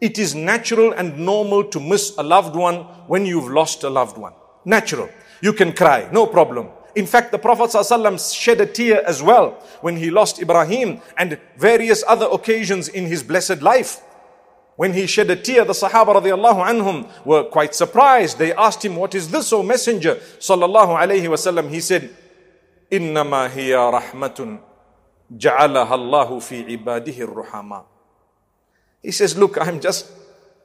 It is natural and normal to miss a loved one when you've lost a loved one. Natural. You can cry, no problem. In fact, the Prophet ﷺ shed a tear as well when he lost Ibrahim and various other occasions in his blessed life. When he shed a tear, the Sahaba radiallahu anhum were quite surprised. They asked him, What is this, O Messenger? Sallallahu alayhi wasallam. He said, إنما هي رحمة جعلها الله في عباده الرحماء. he says, Look, I'm just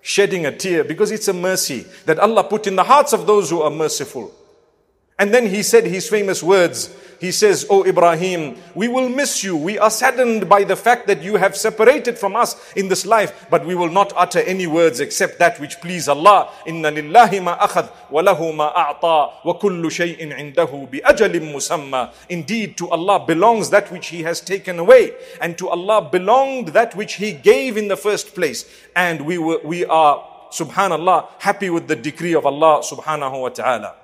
shedding a tear because it's a mercy that Allah put in the hearts of those who are merciful. And then he said his famous words. He says, Oh Ibrahim, we will miss you. We are saddened by the fact that you have separated from us in this life, but we will not utter any words except that which please Allah. Inna lillahi ma akhad wa lahu ma a'ta wa kullu shay'in indahu bi ajalim musamma. Indeed, to Allah belongs that which He has taken away, and to Allah belonged that which He gave in the first place. And we, were, we are, subhanallah, happy with the decree of Allah subhanahu wa ta'ala.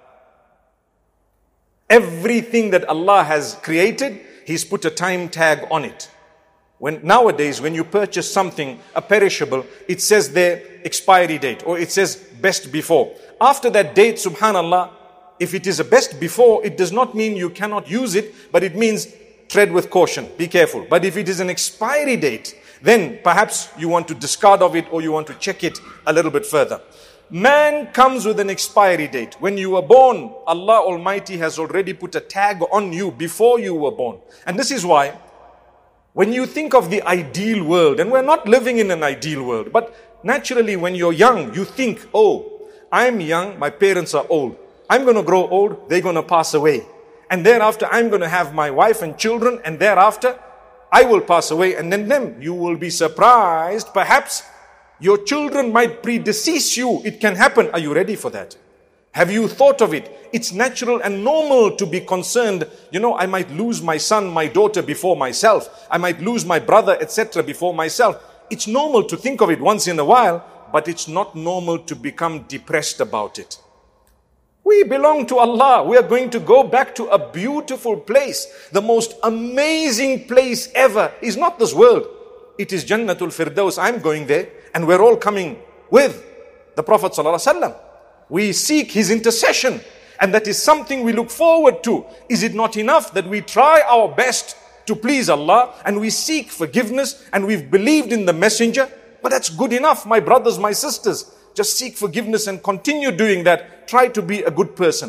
Everything that Allah has created, He's put a time tag on it. When nowadays, when you purchase something, a perishable, it says their expiry date or it says best before. After that date, subhanallah, if it is a best before, it does not mean you cannot use it, but it means tread with caution, be careful. But if it is an expiry date, then perhaps you want to discard of it or you want to check it a little bit further. Man comes with an expiry date. When you were born, Allah Almighty has already put a tag on you before you were born. And this is why, when you think of the ideal world, and we're not living in an ideal world, but naturally when you're young, you think, oh, I'm young, my parents are old. I'm going to grow old, they're going to pass away. And thereafter, I'm going to have my wife and children, and thereafter, I will pass away, and then them. You will be surprised, perhaps, your children might predecease you. It can happen. Are you ready for that? Have you thought of it? It's natural and normal to be concerned. You know, I might lose my son, my daughter before myself. I might lose my brother, etc. before myself. It's normal to think of it once in a while, but it's not normal to become depressed about it. We belong to Allah. We are going to go back to a beautiful place. The most amazing place ever is not this world. It is Jannatul Firdaus. I'm going there and we're all coming with the Prophet ﷺ. We seek his intercession and that is something we look forward to. Is it not enough that we try our best to please Allah and we seek forgiveness and we've believed in the messenger? But that's good enough, my brothers, my sisters. Just seek forgiveness and continue doing that. Try to be a good person.